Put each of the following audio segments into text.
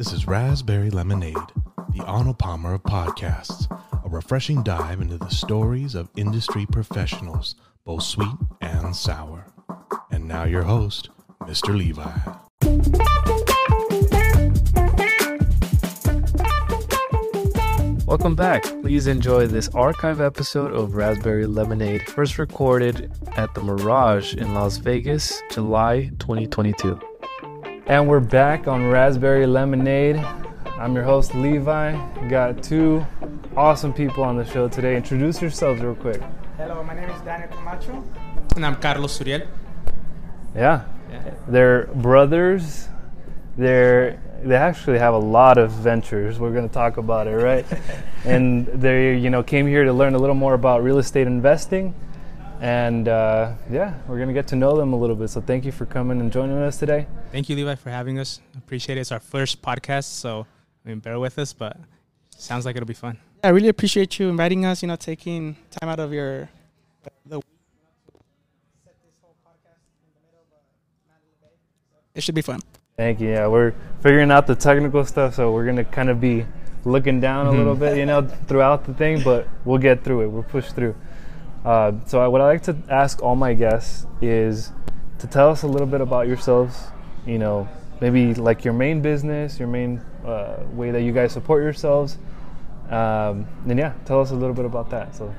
This is Raspberry Lemonade, the Arnold Palmer of podcasts, a refreshing dive into the stories of industry professionals, both sweet and sour. And now your host, Mr. Levi. Welcome back. Please enjoy this archive episode of Raspberry Lemonade, first recorded at the Mirage in Las Vegas, July 2022. And we're back on Raspberry Lemonade. I'm your host, Levi. Got two awesome people on the show today. Introduce yourselves real quick. Hello, my name is Daniel Camacho. And I'm Carlos Zuriel. Yeah. Yeah. They're brothers. They're they actually have a lot of ventures. We're going to talk about it, right? and they, you know, came here to learn a little more about real estate investing. And uh, yeah, we're going to get to know them a little bit. So thank you for coming and joining us today. Thank you, Levi, for having us. Appreciate it. It's our first podcast, so I mean, bear with us, but sounds like it'll be fun. I really appreciate you inviting us. You know, taking time out of your the. It should be fun. Thank you. Yeah, we're figuring out the technical stuff, so we're gonna kind of be looking down a little bit, you know, throughout the thing, but we'll get through it. We'll push through. Uh, so, I, what I like to ask all my guests is to tell us a little bit about yourselves. You know, maybe like your main business, your main uh, way that you guys support yourselves. Um, and yeah, tell us a little bit about that. So,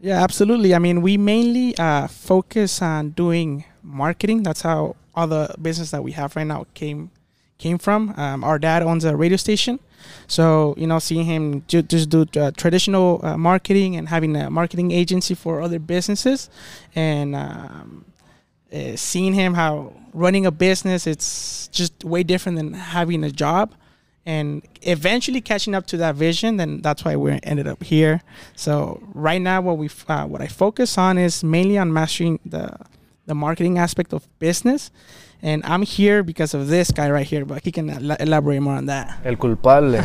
Yeah, absolutely. I mean, we mainly uh, focus on doing marketing. That's how all the business that we have right now came came from. Um, our dad owns a radio station, so you know, seeing him ju- just do uh, traditional uh, marketing and having a marketing agency for other businesses, and um, uh, seeing him how running a business, it's just way different than having a job. And eventually catching up to that vision, then that's why we ended up here. So right now, what we uh, what I focus on is mainly on mastering the the marketing aspect of business, and I'm here because of this guy right here. But he can el- elaborate more on that. el culpable.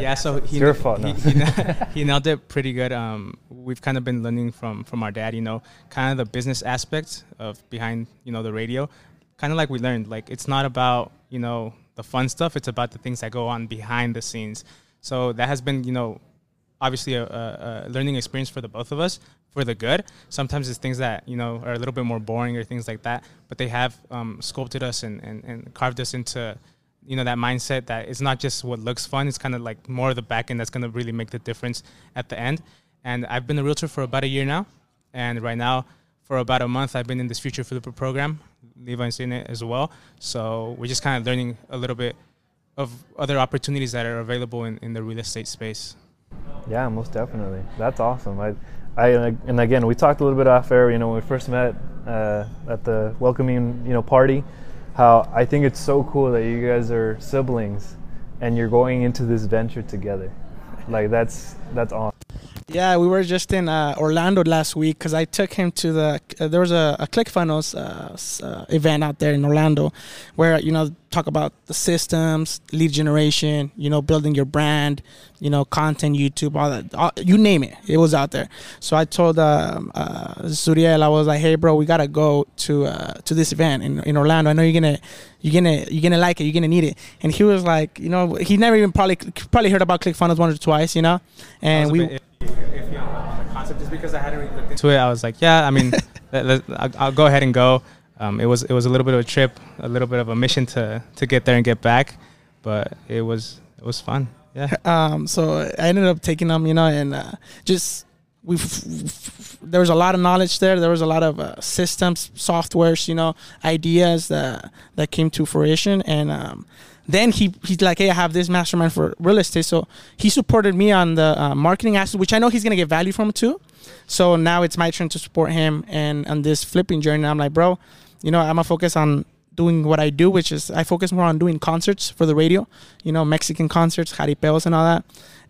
yeah, so he, your fault, he, no. he, na- he nailed it pretty good. Um, we've kind of been learning from from our dad, you know, kind of the business aspects of behind, you know, the radio. Kind of like we learned, like it's not about you know the fun stuff; it's about the things that go on behind the scenes. So that has been, you know, obviously a, a, a learning experience for the both of us for the good. Sometimes it's things that you know are a little bit more boring or things like that, but they have um, sculpted us and, and, and carved us into you know that mindset that it's not just what looks fun. It's kind of like more of the back end that's going to really make the difference at the end. And I've been a realtor for about a year now, and right now for about a month I've been in this Future Flipper program. Levi's in it as well, so we're just kind of learning a little bit of other opportunities that are available in, in the real estate space. Yeah, most definitely. That's awesome. I, I, and again, we talked a little bit off air. You know, when we first met uh, at the welcoming, you know, party. How I think it's so cool that you guys are siblings, and you're going into this venture together. Like that's that's awesome. Yeah, we were just in uh, Orlando last week because I took him to the. Uh, there was a, a ClickFunnels uh, uh, event out there in Orlando, where you know talk about the systems, lead generation, you know, building your brand, you know, content, YouTube, all that, all, you name it, it was out there. So I told um, uh, Zuriel, I was like, hey, bro, we gotta go to uh, to this event in, in Orlando. I know you're gonna you're gonna you're gonna like it, you're gonna need it. And he was like, you know, he never even probably probably heard about ClickFunnels once or twice, you know, and we. Iffy on the concept just because I hadn't really looked into it. I was like, yeah, I mean, let, let, I'll, I'll go ahead and go. Um, it was it was a little bit of a trip, a little bit of a mission to to get there and get back, but it was it was fun. Yeah. um, so I ended up taking them, you know, and uh, just we there was a lot of knowledge there. There was a lot of uh, systems, softwares, you know, ideas that that came to fruition. And um, then he he's like, hey, I have this mastermind for real estate. So he supported me on the uh, marketing aspect, which I know he's gonna get value from too. So now it's my turn to support him and on this flipping journey. I'm like, bro, you know, I'm gonna focus on doing what I do, which is I focus more on doing concerts for the radio, you know, Mexican concerts, jaripeos and all that.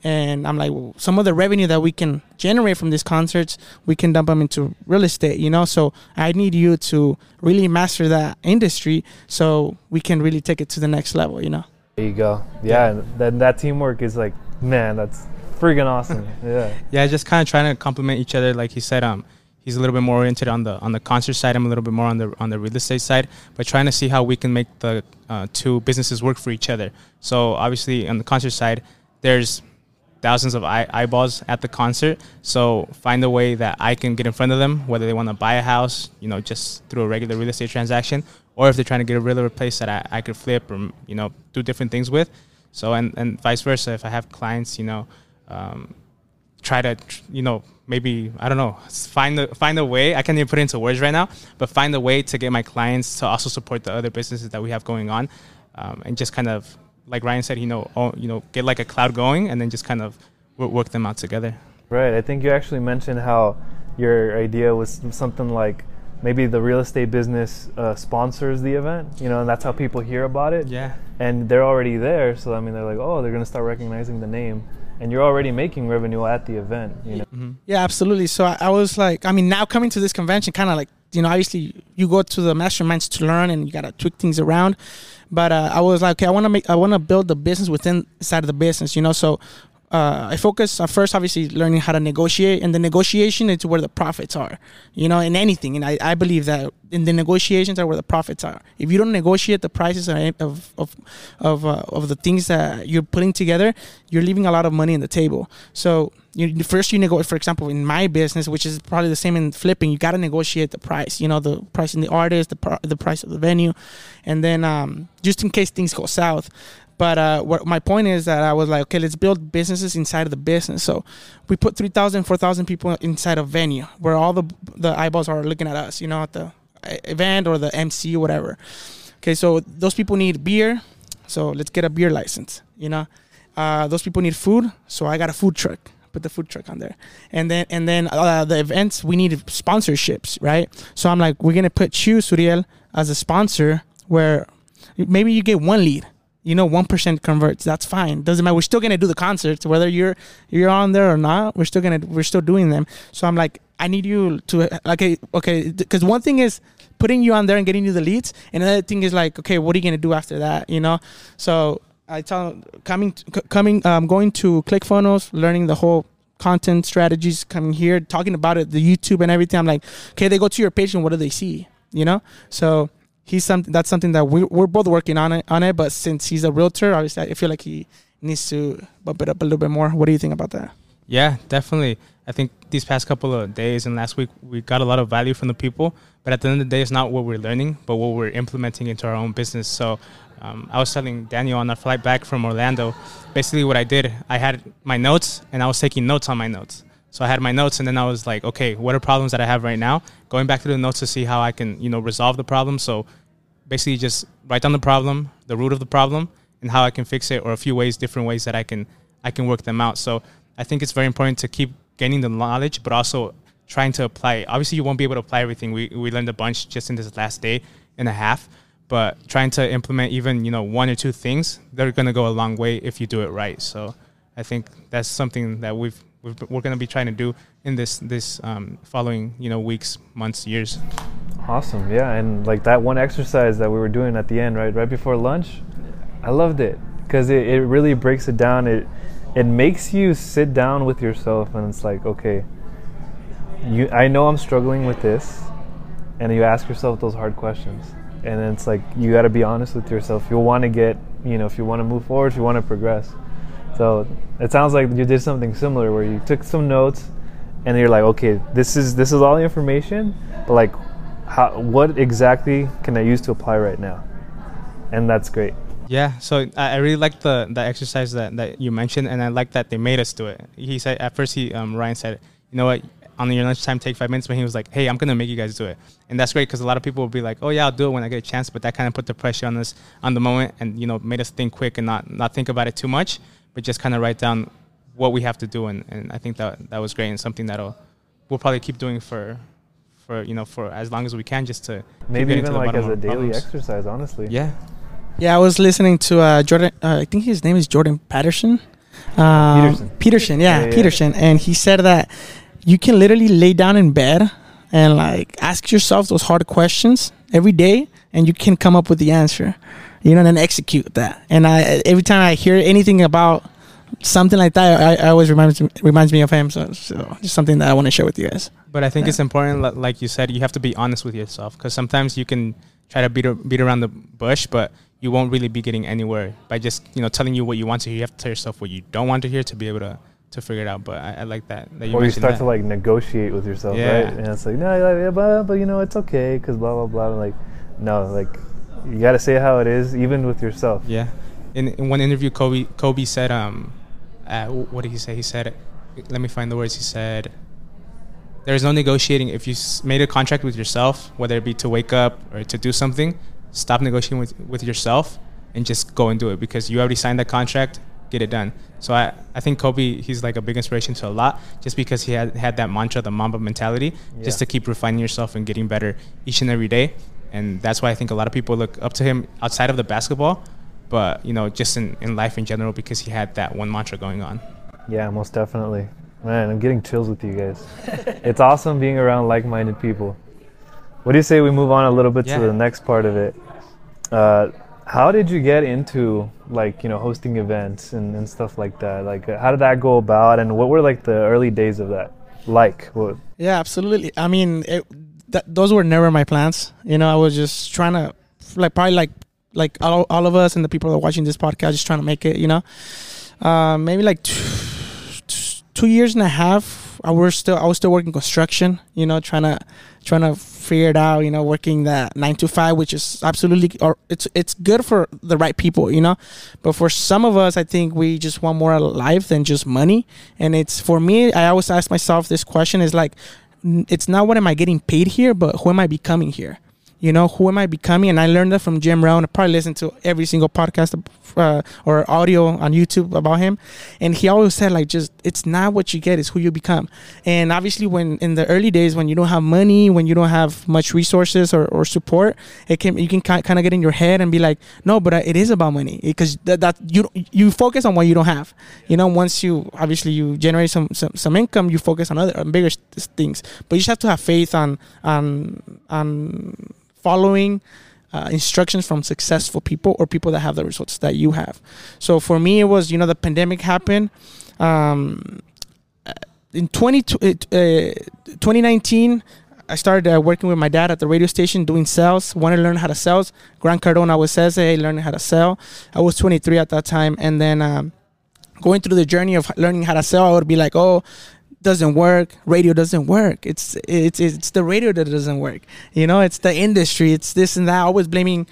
And I'm like, well, some of the revenue that we can generate from these concerts, we can dump them into real estate, you know. So I need you to really master that industry, so we can really take it to the next level, you know. There you go. Yeah, and then that teamwork is like, man, that's freaking awesome. yeah. Yeah, just kind of trying to complement each other. Like he said, um, He's a little bit more oriented on the on the concert side. I'm a little bit more on the on the real estate side, but trying to see how we can make the uh, two businesses work for each other. So obviously on the concert side, there's thousands of eye- eyeballs at the concert. So find a way that I can get in front of them, whether they want to buy a house, you know, just through a regular real estate transaction, or if they're trying to get a regular place that I, I could flip or you know do different things with. So and and vice versa. If I have clients, you know. Um, try to you know maybe I don't know find the find a way. I can't even put it into words right now but find a way to get my clients to also support the other businesses that we have going on um, and just kind of like Ryan said you know oh, you know get like a cloud going and then just kind of work, work them out together. Right. I think you actually mentioned how your idea was something like maybe the real estate business uh, sponsors the event you know and that's how people hear about it. Yeah. And they're already there. So I mean they're like oh they're gonna start recognizing the name and you're already making revenue at the event you know mm-hmm. Yeah, absolutely. So I, I was like, I mean, now coming to this convention, kind of like, you know, obviously you go to the masterminds to learn and you got to tweak things around. But uh, I was like, okay, I want to make, I want to build the business within side of the business, you know. So uh, I focus on first, obviously, learning how to negotiate, and the negotiation is where the profits are, you know, in anything. And I, I believe that in the negotiations are where the profits are. If you don't negotiate the prices of of of uh, of the things that you're putting together, you're leaving a lot of money on the table. So you first you negotiate. For example, in my business, which is probably the same in flipping, you got to negotiate the price. You know, the price in the artist, the pr- the price of the venue, and then um, just in case things go south. But uh, what my point is that I was like, okay, let's build businesses inside of the business. So we put 3,000, 4,000 people inside a venue where all the the eyeballs are looking at us, you know, at the uh, event or the MC or whatever. Okay, so those people need beer. So let's get a beer license, you know. Uh, those people need food. So I got a food truck. Put the food truck on there. And then and then uh, the events, we need sponsorships, right? So I'm like, we're to put you, Zuriel, as a sponsor where maybe you get one lead you know, one percent converts. That's fine. Doesn't matter. We're still gonna do the concerts, whether you're you're on there or not. We're still gonna we're still doing them. So I'm like, I need you to okay, okay, because one thing is putting you on there and getting you the leads, and another thing is like, okay, what are you gonna do after that? You know, so I tell coming coming um going to ClickFunnels, learning the whole content strategies, coming here, talking about it, the YouTube and everything. I'm like, okay, they go to your page and what do they see? You know, so he's something that's something that we we're both working on it on it. But since he's a realtor, obviously I feel like he needs to bump it up a little bit more. What do you think about that? Yeah, definitely. I think these past couple of days and last week we got a lot of value from the people. But at the end of the day, it's not what we're learning, but what we're implementing into our own business. So um, I was telling Daniel on our flight back from Orlando, basically what I did, I had my notes and I was taking notes on my notes. So I had my notes, and then I was like, okay, what are problems that I have right now? Going back to the notes to see how I can, you know, resolve the problem. So basically, just write down the problem, the root of the problem, and how I can fix it, or a few ways, different ways that I can I can work them out. So I think it's very important to keep gaining the knowledge, but also trying to apply. Obviously, you won't be able to apply everything. We we learned a bunch just in this last day and a half, but trying to implement even you know one or two things, they're gonna go a long way if you do it right. So I think that's something that we've we're going to be trying to do in this this um, following you know weeks, months, years. Awesome, yeah, and like that one exercise that we were doing at the end, right, right before lunch, I loved it because it, it really breaks it down. It it makes you sit down with yourself and it's like, okay, you I know I'm struggling with this, and you ask yourself those hard questions, and it's like you got to be honest with yourself. You'll want to get, you know, if you want to move forward, if you want to progress. So it sounds like you did something similar where you took some notes and you're like, okay, this is this is all the information, but like, how what exactly can I use to apply right now? And that's great. Yeah, so I really like the the exercise that, that you mentioned, and I like that they made us do it. He said at first he um, Ryan said, you know what, on your lunchtime, take five minutes. But he was like, hey, I'm gonna make you guys do it, and that's great because a lot of people will be like, oh yeah, I'll do it when I get a chance. But that kind of put the pressure on us on the moment, and you know, made us think quick and not not think about it too much but just kind of write down what we have to do, and, and I think that that was great and something that'll we'll probably keep doing for for you know for as long as we can, just to maybe even like as a daily problems. exercise. Honestly, yeah. Yeah, I was listening to uh, Jordan. Uh, I think his name is Jordan Patterson. Um, Peterson. Peterson, yeah, yeah, yeah, Peterson, and he said that you can literally lay down in bed and like ask yourself those hard questions every day, and you can come up with the answer you know, and then execute that. And I every time I hear anything about something like that. I, I always reminds reminds me of him. So, so just something that I want to share with you guys. But I think Yeah. it's important, like you said, you have to be honest with yourself because sometimes you can try to beat beat around the bush, but you won't really be getting anywhere by just you know telling you what you want to hear. You have to tell yourself what you don't want to hear to be able to to figure it out. But I, I like that. that you or you start that. to like negotiate with yourself, Yeah. right? And it's like, no, yeah, but, but you know, it's okay because blah blah blah. Like, no, like you got to say how it is, even with yourself. Yeah. In, in one interview, Kobe Kobe said, um, uh, what did he say? He said, let me find the words. He said, there is no negotiating. If you made a contract with yourself, whether it be to wake up or to do something, stop negotiating with, with yourself and just go and do it because you already signed that contract. Get it done. So I, I think Kobe, he's like a big inspiration to a lot just because he had, had that mantra, the Mamba mentality, just to keep refining yourself and getting better each and every day. And that's why I think a lot of people look up to him outside of the basketball, but you know, just in, in life in general because he had that one mantra going on. Yeah, most definitely. Man, I'm getting chills with you guys. it's awesome being around like-minded people. What do you say we move on a little bit Yeah. to the next part of it? Uh, how did you get into like you know hosting events and, and stuff like that? Like, uh, how did that go about, and what were like the early days of that like? What, Yeah, absolutely. I mean, it, th- those were never my plans. You know, I was just trying to, like, probably like like all, all of us and the people that are watching this podcast, just trying to make it. You know, uh, maybe like two, two years and a half. I was still I was still working construction. You know, trying to trying to figure it out. You know, working that nine to five, which is absolutely or it's it's good for the right people. You know, but for some of us, I think we just want more of life than just money. And it's for me, I always ask myself this question: is like, it's not what am I getting paid here, but who am I becoming here? You know, who am I becoming? And I learned that from Jim Rohn. I probably listened to every single podcast uh, or audio on YouTube about him. And he always said, like, just it's not what you get, it's who you become. And obviously, when in the early days, when you don't have money, when you don't have much resources or, or support, it can you can kind of get in your head and be like, no, but it is about money because that, that you you focus on what you don't have. You know, once you obviously you generate some some, some income, you focus on other on bigger things. But you just have to have faith on on on following uh, instructions from successful people or people that have the results that you have. So for me, it was you know the pandemic happened. Um, uh, in 20, uh, 2019, I started uh, working with my dad at the radio station doing sales. Wanted to learn how to sell. Grant Cardone was says, hey, learning how to sell. I was 23 at that time, and then um, going through the journey of learning how to sell, I would be like, oh, doesn't work. Radio doesn't work. It's it's it's the radio that doesn't work. You know, it's the industry. It's this and that. Always blaming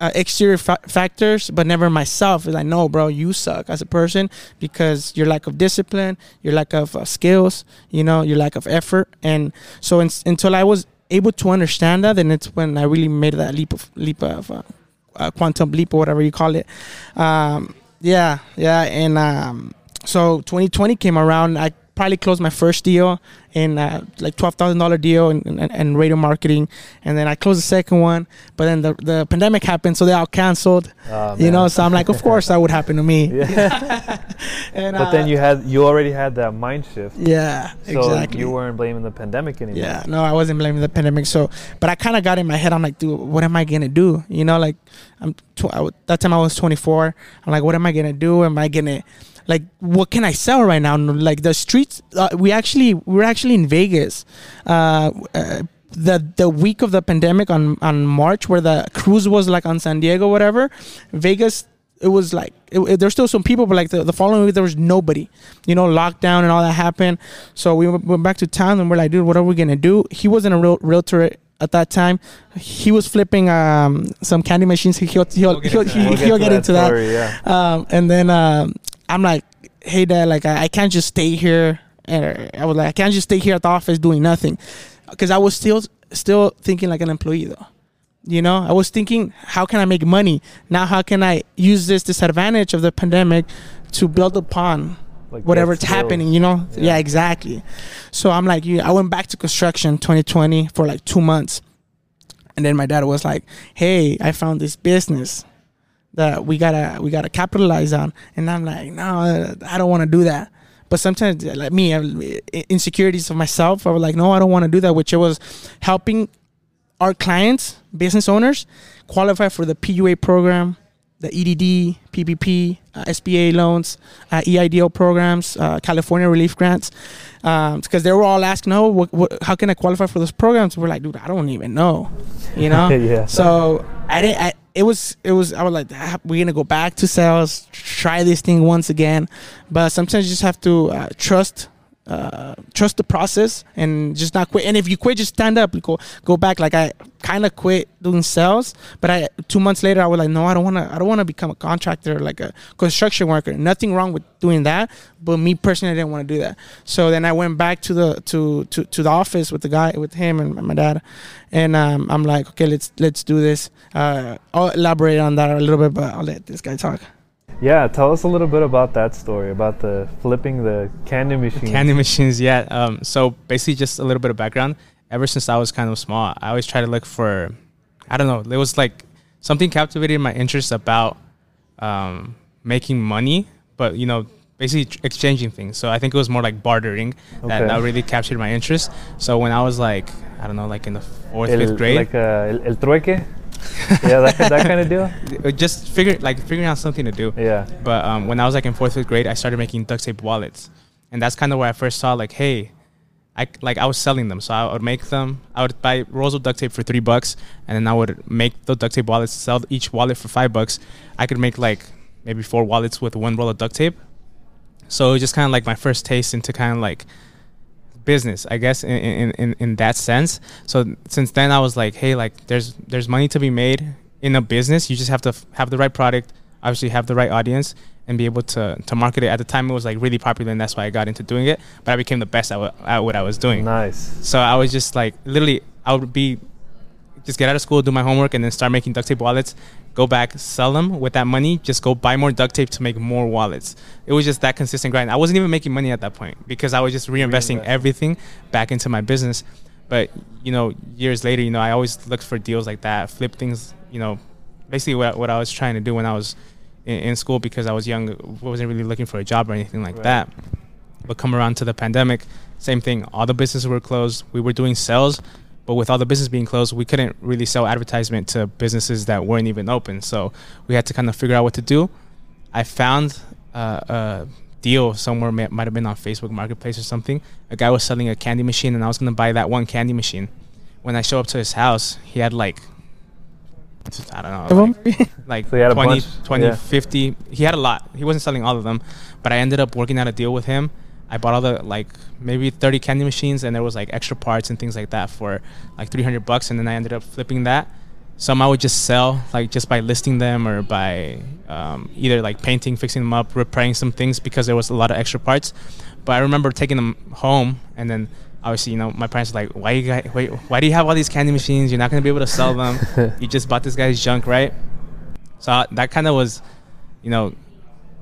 uh, exterior fa- factors, but never myself. It's like, no, bro, you suck as a person because your lack of discipline, your lack of uh, skills, you know, your lack of effort. And so in, until I was able to understand that, then it's when I really made that leap of leap of uh, quantum leap or whatever you call it. Um, yeah, yeah, and um, so 2020 came around. I probably closed my first deal in uh, like twelve thousand dollar deal in, in, in radio marketing, and then I closed the second one. But then the the pandemic happened, so they all canceled. Oh, you know, so I'm like, of course that would happen to me. And, but uh, then you had you already had that mind shift, yeah, so exactly. you weren't blaming the pandemic anymore. Yeah, no, I wasn't blaming the pandemic. So, but I kind of got in my head. I'm like, dude, what am I gonna do? You know, like I'm tw- I that time I was 24. I'm like, what am I gonna do? Am I gonna like what can I sell right now? Like the streets. Uh, we actually we were actually in Vegas. Uh, uh, the the week of the pandemic on on March, where the cruise was like on San Diego, whatever. Vegas. It was like there's still some people, but like the, the following week there was nobody. You know, lockdown and all that happened. So we went back to town and we're like, dude, what are we gonna do? He wasn't a real realtor at that time. He was flipping um, some candy machines. He, he'll he'll, We'll get he'll, into he- that. We'll he'll get into that. story, Yeah. Um, and then um, I'm like, hey, dad, like I, I can't just stay here. And I was like, I can't just stay here at the office doing nothing, because I was still still thinking like an employee though. You know, I was thinking, how can I make money now? How can I use this disadvantage of the pandemic to build upon Like whatever it's happening, you know? Yeah. Yeah. exactly. So I'm like, yeah, I went back to construction 2020 for like two months. And then my dad was like, Hey, I found this business that we gotta we gotta capitalize on. And I'm like, No, I don't wanna do that. But sometimes like me, I- insecurities of myself, I was like, no, I don't want to do that, which it was helping our clients, business owners, qualify for the PUA program, the EDD, PPP, uh, SBA loans, uh, EIDL programs, uh, California relief grants, because um, they were all asking, "Oh, what, what, how can I qualify for those programs?" We're like, "Dude, I don't even know," you know. yeah. So I didn't. I, it was it was I was like ah, we're gonna go back to sales, try this thing once again, but sometimes you just have to uh, trust uh, trust the process and just not quit. And if you quit, just stand up, go go back. Like I kind of quit doing sales, but I two months later I was like, no, I don't want to. I don't want to become a contractor, like a construction worker. Nothing wrong with doing that, but me personally, I didn't want to do that. So then I went back to the to to, to the office with the guy, with him and my dad, and um, I'm like, okay, let's let's do this. Uh, I'll elaborate on that a little bit, but I'll let this guy talk. Yeah, tell us a little bit about that story about the flipping the candy machines. Candy machines, yeah. Um, so basically, just a little bit of background. Ever since I was kind of small, I always try to look for, I don't know, it was like something captivated my interest about um, making money, but you know, basically exchanging things. So I think it was more like bartering okay. that, that really captured my interest. So when I was like, I don't know, like in the fourth, el, fifth grade, like uh, el, el trueque. yeah, that, that kind of deal. Uh, just figure like figuring out something to do. Yeah. But um, when I was like in fourth, fifth grade, I started making duct tape wallets, and that's kind of where I first saw like, hey, I like I was selling them. So I would make them. I would buy rolls of duct tape for three bucks, and then I would make the duct tape wallets, sell each wallet for five bucks. I could make like maybe four wallets with one roll of duct tape. So it was just kind of like my first taste into kind of like business, I guess, in, in, in, in that sense. So since then, I was like, hey, like there's there's money to be made in a business. You just have to f- have the right product, obviously have the right audience, and be able to to market it. At the time, it was like really popular, and that's why I got into doing it. But I became the best at, w- at what I was doing. Nice. So I was just like, literally, I would be just get out of school, do my homework, and then start making duct tape wallets. Go back, sell them with that money. Just go buy more duct tape to make more wallets. It was just that consistent grind. I wasn't even making money at that point because I was just reinvesting Reinvest. everything back into my business. But you know, years later, you know, I always looked for deals like that, flip things. You know, basically what what I was trying to do when I was in, in school because I was young, wasn't really looking for a job or anything like right. that. But come around to the pandemic, same thing. All the businesses were closed. We were doing sales, but with all the business being closed, we couldn't really sell advertisement to businesses that weren't even open. So we had to kind of figure out what to do. I found uh, a deal somewhere, might have been on Facebook Marketplace or something. A guy was selling a candy machine, and I was going to buy that one candy machine. When I show up to his house, he had like I don't know, like, like so 20, 20 yeah. 50. He had a lot. He wasn't selling all of them, but I ended up working out a deal with him I bought all the like maybe 30 candy machines and there was like extra parts and things like that for like 300 bucks and then I ended up flipping that. Some I would just sell like just by listing them or by um, either like painting, fixing them up, repairing some things because there was a lot of extra parts. But I remember taking them home and then obviously you know my parents were like why you guys, wait why do you have all these candy machines? You're not gonna be able to sell them. you just bought this guy's junk, right? So that kind of was, you know,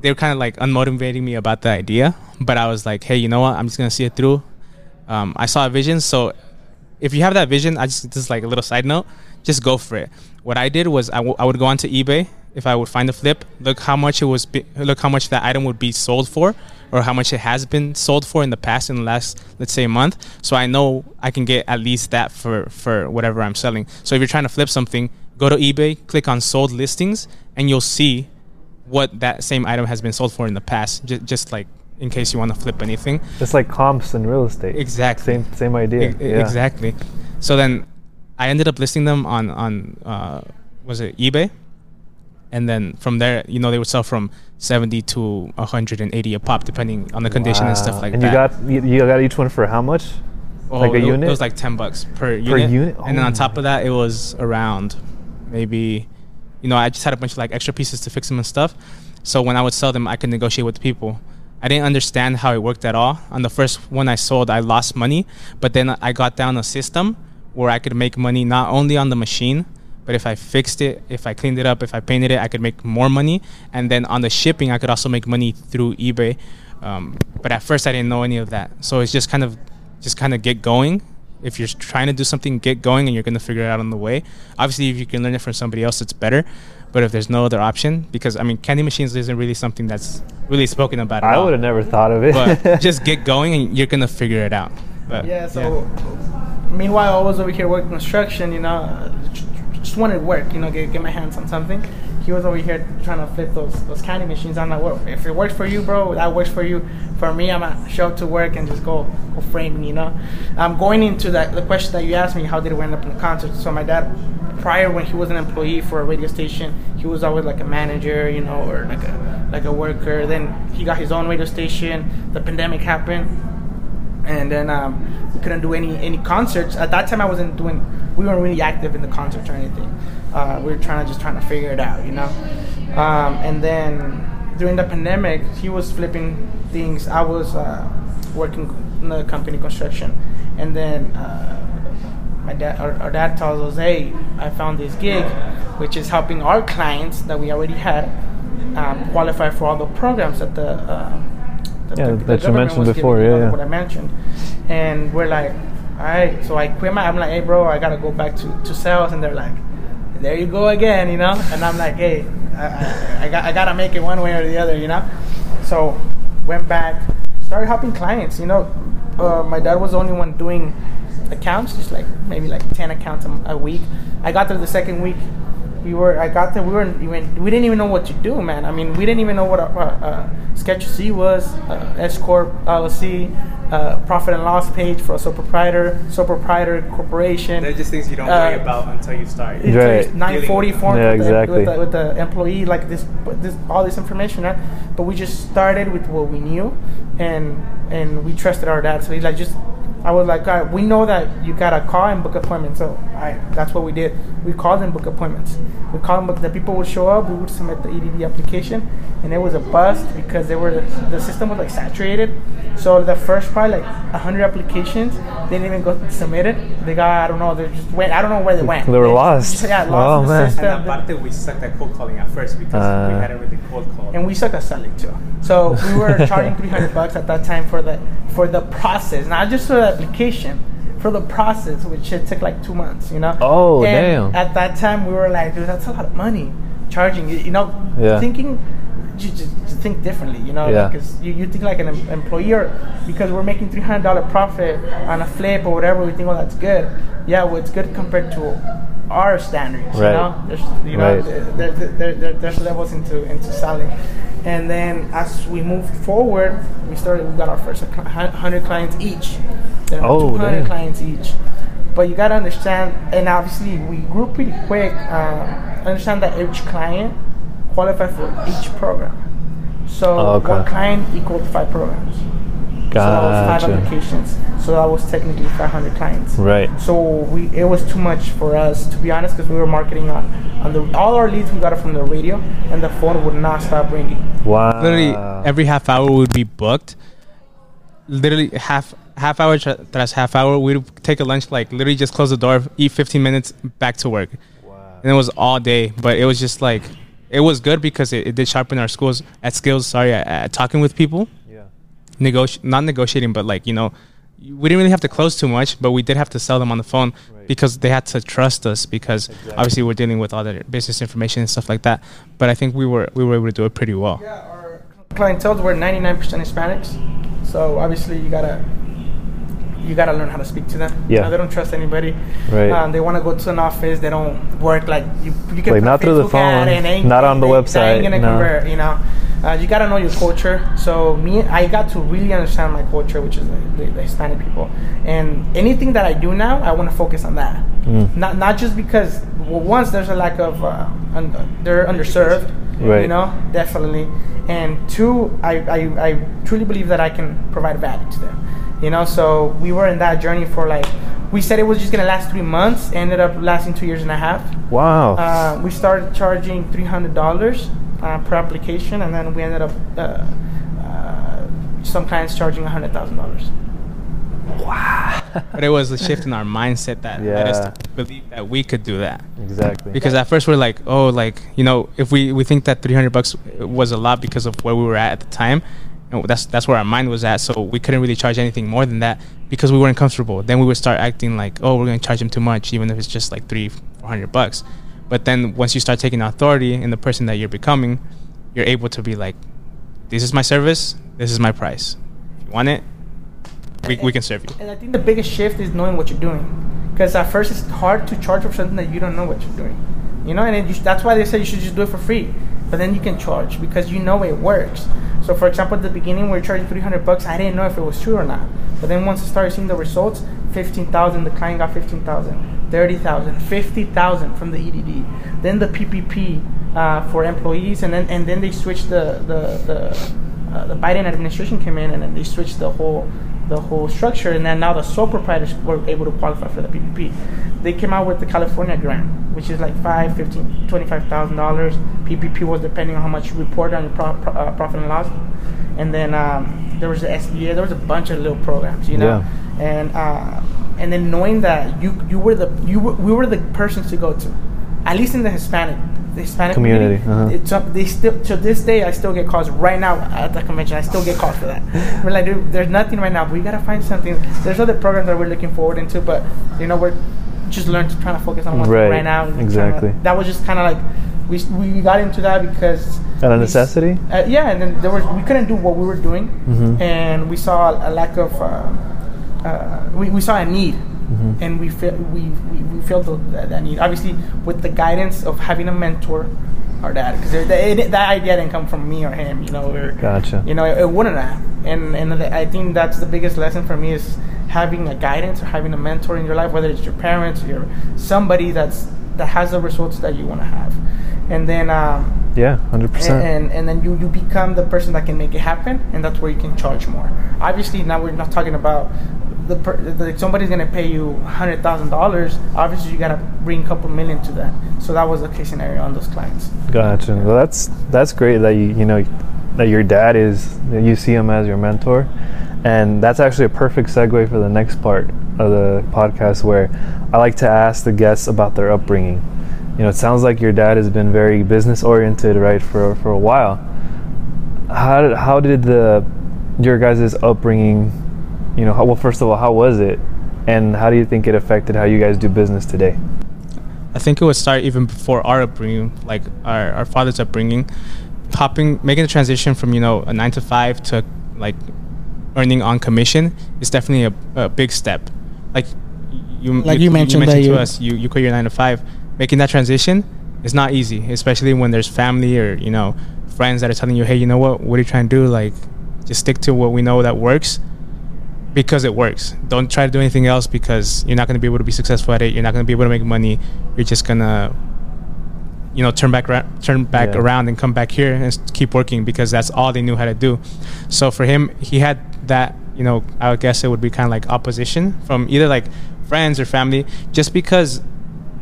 they were kind of like unmotivating me about the idea, but I was like, hey, you know what? I'm just gonna see it through. Um, I saw a vision, so if you have that vision, I just just like a little side note, just go for it. What I did was I, w- I would go onto eBay if I would find a flip, look how much it was, be- look how much that item would be sold for, or how much it has been sold for in the past in the last let's say month. So I know I can get at least that for for whatever I'm selling. So if you're trying to flip something, go to eBay, click on sold listings, and you'll see what that same item has been sold for in the past. J- just like in case you want to flip anything. Just like comps in real estate. Exactly. Same same idea. I- yeah. Exactly. So then I ended up listing them on on uh, was it eBay, and then from there, you know, they would sell from seventy to hundred and eighty a pop, depending on the condition wow. and stuff like and that. And you got you got each one for how much? Oh, like a it, unit? It was like ten bucks per unit. Per unit. Oh. And then on oh. top of that, it was around maybe you know, I just had a bunch of like extra pieces to fix them and stuff. So when I would sell them, I could negotiate with the people. I didn't understand how it worked at all. On the first one I sold, I lost money, but then I got down a system where I could make money not only on the machine, but if I fixed it, if I cleaned it up, if I painted it, I could make more money. And then on the shipping, I could also make money through eBay. Um, but at first, I didn't know any of that. So it's just kind of, just kind of get going if you're trying to do something, get going, and you're going to figure it out on the way. Obviously, if you can learn it from somebody else, it's better. But if there's no other option, because I mean, candy machines isn't really something that's really spoken about. I would have never thought of it. but just get going, and you're going to figure it out. But, yeah. So, yeah. meanwhile, I was over here working construction. You know, uh, just wanted work. You know, get get my hands on something he was over here trying to flip those those candy machines. I'm like, well, if it works for you, bro, that works for you. For me, I'm gonna show up to work and just go go framing, you know. I'm going into that the question that you asked me, how did we end up in the concert? So my dad, prior when he was an employee for a radio station, he was always like a manager, you know, or like a like a worker. Then he got his own radio station. The pandemic happened and then um, we couldn't do any any concerts. At that time, I wasn't doing. We weren't really active in the concerts or anything. Uh, we were trying to just trying to figure it out, you know. Um, and then during the pandemic, he was flipping things. I was uh, working in the company construction, and then uh, my dad, our, our dad tells us, "Hey, I found this gig, which is helping our clients that we already had um, qualify for all the programs that the uh, Yeah, the- that you mentioned before, yeah, yeah. What I mentioned, and we're like, all right. So I quit my. I'm like, hey, bro, I gotta go back to, to sales, and they're like, there you go again, you know. And I'm like, hey, I, I, I got I gotta make it one way or the other, you know. So went back, started helping clients. You know, uh, my dad was the only one doing accounts, just like maybe like ten accounts a, a week. I got there the second week. We were, I got there. We weren't even, we didn't even know what to do, man. I mean, we didn't even know what a, a, a Sketch C was, uh, S corp, LLC, uh, profit and loss page for a sole proprietor, sole proprietor corporation. They're just things you don't Uh, worry about until you start. It's Right. just 940 form. Yeah, with, exactly. the, with, the, with the employee like this, this all this information right? but we just started with what we knew and and we trusted our dad so he's like just I was like all right, we know that you gotta call and book appointments so I that's what we did we called and book appointments we called them book the people would show up we would submit the EDD application and it was a bust because they were the system was like saturated so the first probably like 100 applications they didn't even go submit it they got I don't know they just went I don't know where they went They were lost. yeah, lost Oh, in the man. system. And aparte, we sucked at cold calling at first because Uh. we hadn't really cold called. and we suck at selling too. So we were charging 300 bucks at that time for the for the process, not just for the application, for the process, which it took like two months, you know. Oh, and damn. At that time, we were like, dude, that's a lot of money, charging. You, you know, Yeah. thinking. You just, think differently, you know, Yeah. because you, you think like an em- employer, because we're making three hundred dollar profit on a flip or whatever. We think, oh, that's good. Yeah, well, it's good compared to our standards. Right. You know, there's you know Right. there, there, there, there, there's levels into into selling, and then as we moved forward, we started. We got our first hundred clients each, then Oh, two hundred damn. clients each. But you gotta understand, and obviously we grew pretty quick. Uh, understand that each client qualified for each program. So Oh, okay. one client equaled five programs. So that was five applications. So that was technically 500 clients. Right. So we it was too much for us to be honest because we were marketing on on the all our leads we got it from the radio and the phone would not stop ringing. Wow. literally every half hour would be booked. Literally half half hour tra- tras half hour, we'd take a lunch, like literally just close the door, eat 15 minutes, back to work, Wow. and it was all day. But it was just like it was good because it, it did sharpen our schools at skills. Sorry, at, at talking with people, Yeah. negoti- not negotiating, but like you know, we didn't really have to close too much, but we did have to sell them on the phone Right. because they had to trust us because Exactly. obviously we're dealing with all their business information and stuff like that. But I think we were we were able to do it pretty well. Yeah, our clientele were 99% Hispanics. So obviously you gotta you gotta learn how to speak to them. Yeah. Uh, they don't trust anybody. Right. Um, they want to go to an office. They don't work like you. You can Like, not through the phone, and not on the they- they website, Ain't gonna no. convert. You know, uh, you gotta know your culture. So me, I got to really understand my culture, which is the, the, the Hispanic people. And anything that I do now, I want to focus on that. Mm. Not not just because well, once there's a lack of uh, un- they're underserved. Right. You know, definitely. And two, I, I, I truly believe that I can provide value to them. You know, so we were in that journey for like, we said it was just gonna last three months, ended up lasting two years and a half. Wow. Uh, we started charging three hundred dollars uh, per application, and then we ended up uh, uh, some clients charging hundred thousand dollars. Wow. But it was a shift in our mindset that led us to believe that we could do that. exactly. Because at first we're like, oh, like you know, if we, we think that 300 bucks was a lot because of where we were at at the time, and that's that's where our mind was at. So we couldn't really charge anything more than that because we weren't comfortable. Then we would start acting like, oh, we're gonna charge him too much, even if it's just like three, four hundred bucks. But then once you start taking authority in the person that you're becoming, you're able to be like, this is my service, this is my price. If you want it, we, we can serve you. And I think the biggest shift is knowing what you're doing. Because at first it's hard to charge for something that you don't know what you're doing. You know, and you, that's why they say you should just do it for free. But then you can charge because you know it works. So, for example, at the beginning we were charging 300 bucks. I didn't know if it was true or not. But then once I started seeing the results, 15,000, the client got 15,000, 30,000, 50,000 from the EDD. Then the PPP uh, for employees, and then and then they switched the the the, uh, the Biden administration came in, and then they switched the whole the whole structure, and then now the sole proprietors were able to qualify for the PPP. They came out with the California grant, which is like five, fifteen, twenty-five thousand dollars. PPP was depending on how much you report on your pro, pro, uh, profit and loss, and then um, there was the SBA. There was a bunch of little programs, you know, Yeah. and uh, and then knowing that you you were the you were, we were the persons to go to, at least in the Hispanic. The Hispanic Community, uh-huh. it's up, they still to this day I still get calls right now at the convention I still get calls for that. we're like, dude, there's nothing right now. But we gotta find something. There's other programs that we're looking forward into, but you know we're just learn to trying to focus on one Right, right now. and trying to- exactly. that was just kind of like we we got into that because Out of necessity? Uh, yeah, and then there was we couldn't do what we were doing, Mhm. and we saw a, lack of. Uh, uh, we, we saw a need, Mhm. and we feel we we, we felt that, that need. Obviously, with the guidance of having a mentor, our dad, because that idea didn't come from me or him. You know, or Gotcha. you know, it, it wouldn't have. And and I think that's the biggest lesson for me is having a guidance or having a mentor in your life, whether it's your parents or your, somebody that's that has the results that you want to have. And then um, Yeah, hundred percent. and, and then you, you become the person that can make it happen, and that's where you can charge more. Obviously, now we're not talking about the, per, the somebody's gonna pay you hundred thousand dollars. Obviously, you gotta bring a couple million to that. So that was the case scenario on those clients. Gotcha. Well, that's that's great that you you know that your dad is you see him as your mentor, and that's actually a perfect segue for the next part of the podcast where I like to ask the guests about their upbringing. You know, it sounds like your dad has been very business oriented, right, for for a while. How did how did the your guys' upbringing, you know, how, well, first of all, how was it, and how do you think it affected how you guys do business today? I think it would start even before our upbringing, like our, our father's upbringing, hopping, making the transition from you know a nine to five to like earning on commission is definitely a, a big step. Like you, Like you mentioned that to you- us, you you quit your nine to five, making that transition is not easy, especially when there's family or you know friends that are telling you, hey, you know what, what are you trying to do? Like, just stick to what we know that works because it works. Don't try to do anything else because you're not going to be able to be successful at it. You're not going to be able to make money. You're just gonna, you know, turn back ra- turn back Yeah. around and come back here and keep working because that's all they knew how to do. So for him, he had that. You know, I would guess it would be kind of like opposition from either like friends or family, just because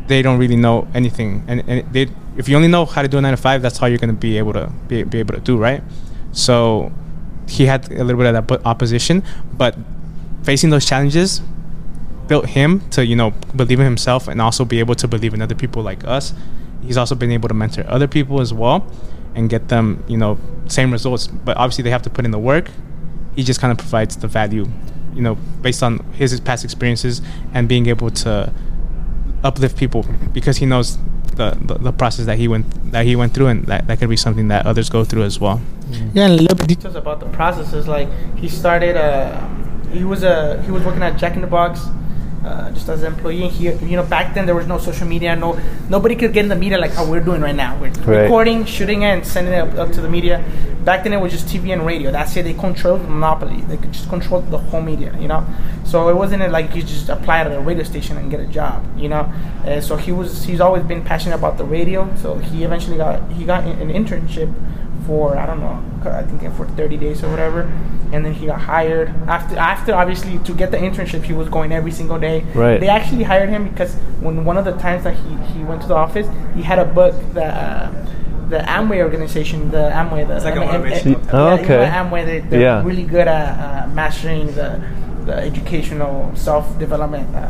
they don't really know anything. And, and they, if you only know how to do a nine to five, that's all you're going to be able to be, be able to do, right? So he had a little bit of that opposition, but facing those challenges built him to you know believe in himself and also be able to believe in other people like us. He's also been able to mentor other people as well and get them you know same results. But obviously they have to put in the work. He just kind of provides the value, you know, based on his, his past experiences and being able to uplift people because he knows the, the, the process that he went that he went through and that, that could be something that others go through as well. Yeah, and a little bit details about the process is like he started. Uh, he was a he was working at Jack in the Box. Uh, just as an employee, and he, you know, back then there was no social media, no, nobody could get in the media like how we're doing right now. We're Right. recording, shooting it, and sending it up, up to the media. Back then it was just TV and radio. That's it. They controlled the monopoly. They could just control the whole media, you know. So it wasn't like you just apply at a radio station and get a job, you know. Uh, so he was he's always been passionate about the radio. So he eventually got he got an internship for I don't know, I think for 30 days or whatever, and then he got hired. After after obviously to get the internship, he was going every single day. Right. They actually hired him because when one of the times that he, he went to the office, he had a book that. Uh, the Amway organization, the Amway, the It's like a M- M- motivational M- type. Oh, yeah, you know, okay. Amway, they, they're Yeah. really good at uh, mastering the the educational self development uh,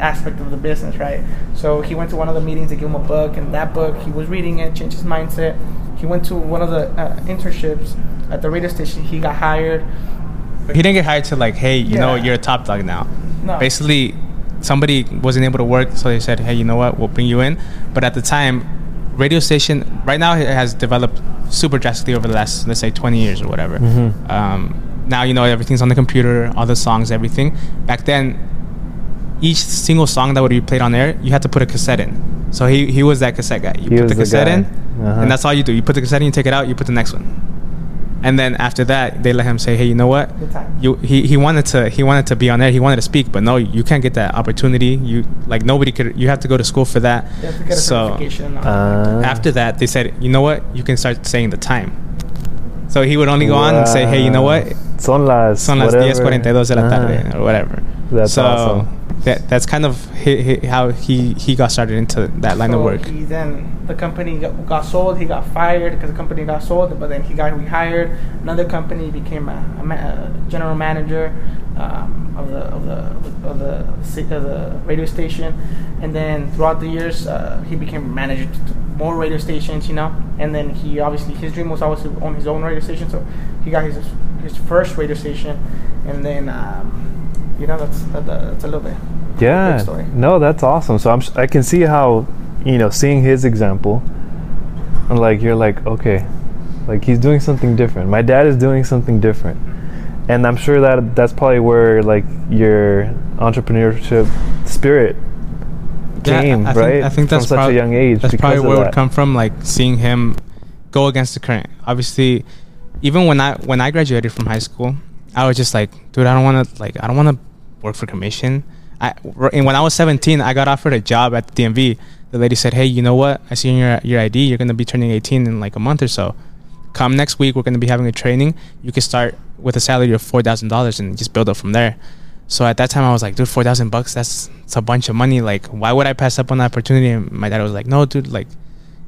aspect of the business, right? So he went to one of the meetings. They gave him a book, and that book he was reading it, changed his mindset. He went to one of the uh, internships at the radio station. He got hired. But he didn't get hired to like, hey, you know, you're a top dog now. No. Basically, somebody wasn't able to work, so they said, hey, you know what, we'll bring you in. But at the time, radio station right now it has developed super drastically over the last, let's say, 20 years or whatever. Mhm. Um, now you know everything's on the computer, all the songs, everything. Back then, each single song that would be played on air, you had to put a cassette in. So he he was that cassette guy. You He put the the cassette guy. in, Uh-huh. and that's all you do. You put the cassette in, you take it out, you put the next one, and then after that, they let him say, "Hey, you know what? You he, he wanted to he wanted to be on there. He wanted to speak, but no, you can't get that opportunity. You like nobody could. You have to go to school for that. You have to get a So. Uh, after that, they said, you know what? You can start saying the time. So he would only go on and say, hey, you know what? Son las Son las whatever. 10:42 de la Uh-huh. tarde or whatever. That's so awesome. That that's kind of hi hi how he he got started into that line of work. He then the company got, got sold. He got fired because the company got sold. But then he got rehired. Another company became a, a, ma- a general manager um, of the of the of the of the radio station. And then throughout the years, uh, he became manager to more radio stations. You know. And then he obviously his dream was always to own his own radio station. So he got his his first radio station. And then um, you know that's that, that's a little bit. Yeah. Quick story. No, that's awesome. So I'm s- I can see how you know seeing his example, and like you're like okay, like he's doing something different. My dad is doing something different, and I'm sure that that's probably where like your entrepreneurship spirit Yeah, came, I think- right? I think that's from such a young age. That's probably of where it would come from, like seeing him go against the current. Obviously, even when I when I graduated from high school, I was just like, dude, I don't want to like I don't want to work for commission. I and when I was 17, I got offered a job at the DMV. The lady said, hey, you know what? I see your your ID, you're gonna be turning 18 in like a month or so. Come next week, we're gonna be having a training. You can start with a salary of four thousand dollars and just build up from there. So at that time, I was like, dude, four thousand bucks, that's, that's a bunch of money. Like, why would I pass up on that opportunity? And my dad was like, no, dude, like,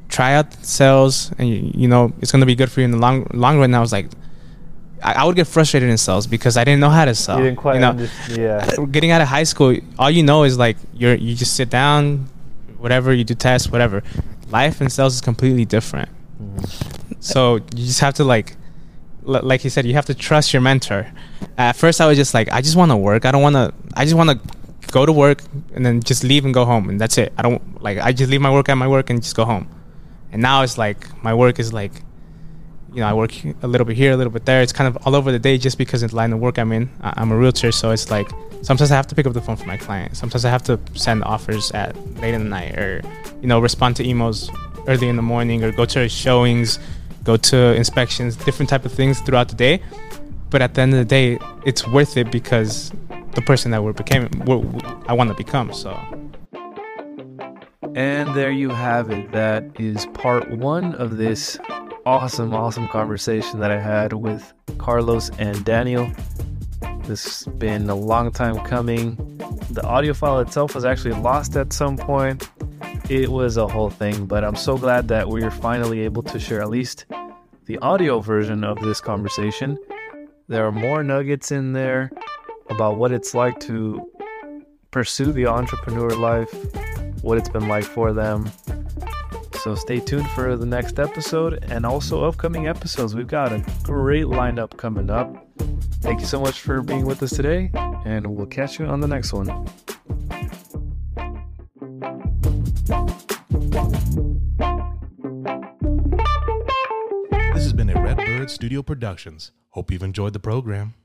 try out sales, and you, you know, it's gonna be good for you in the long long run. And I was like, I, I would get frustrated in sales because I didn't know how to sell. You didn't quite know, understand. Yeah. Uh, getting out of high school, all you know is like you're you just sit down, whatever you do tests, whatever. Life in sales is completely different. Mm-hmm. So you just have to like, l- like he said, you have to trust your mentor. At first, I was just like, I just want to work. I don't want to. I just want to go to work and then just leave and go home, and that's it. I don't like. I just leave my work at my work and just go home. And now it's like my work is like, you know, I work a little bit here, a little bit there. It's kind of all over the day just because it's the line of work I'm in. I'm a realtor, so it's like sometimes I have to pick up the phone for my client. Sometimes I have to send offers at late in the night, or you know, respond to emails early in the morning, or go to showings, go to inspections, different type of things throughout the day. But at the end of the day, it's worth it because the person that we're became, we're, I want to become. So. And there you have it. That is part one of this awesome, awesome conversation that I had with Carlos and Daniel. This has been a long time coming. The audio file itself was actually lost at some point. It was a whole thing, but I'm so glad that we're finally able to share at least the audio version of this conversation. There are more nuggets in there about what it's like to pursue the entrepreneur life, what it's been like for them. So stay tuned for the next episode and also upcoming episodes. We've got a great lineup coming up. Thank you so much for being with us today, and we'll catch you on the next one. This has been a Redbird Studio Productions. Hope you've enjoyed the program.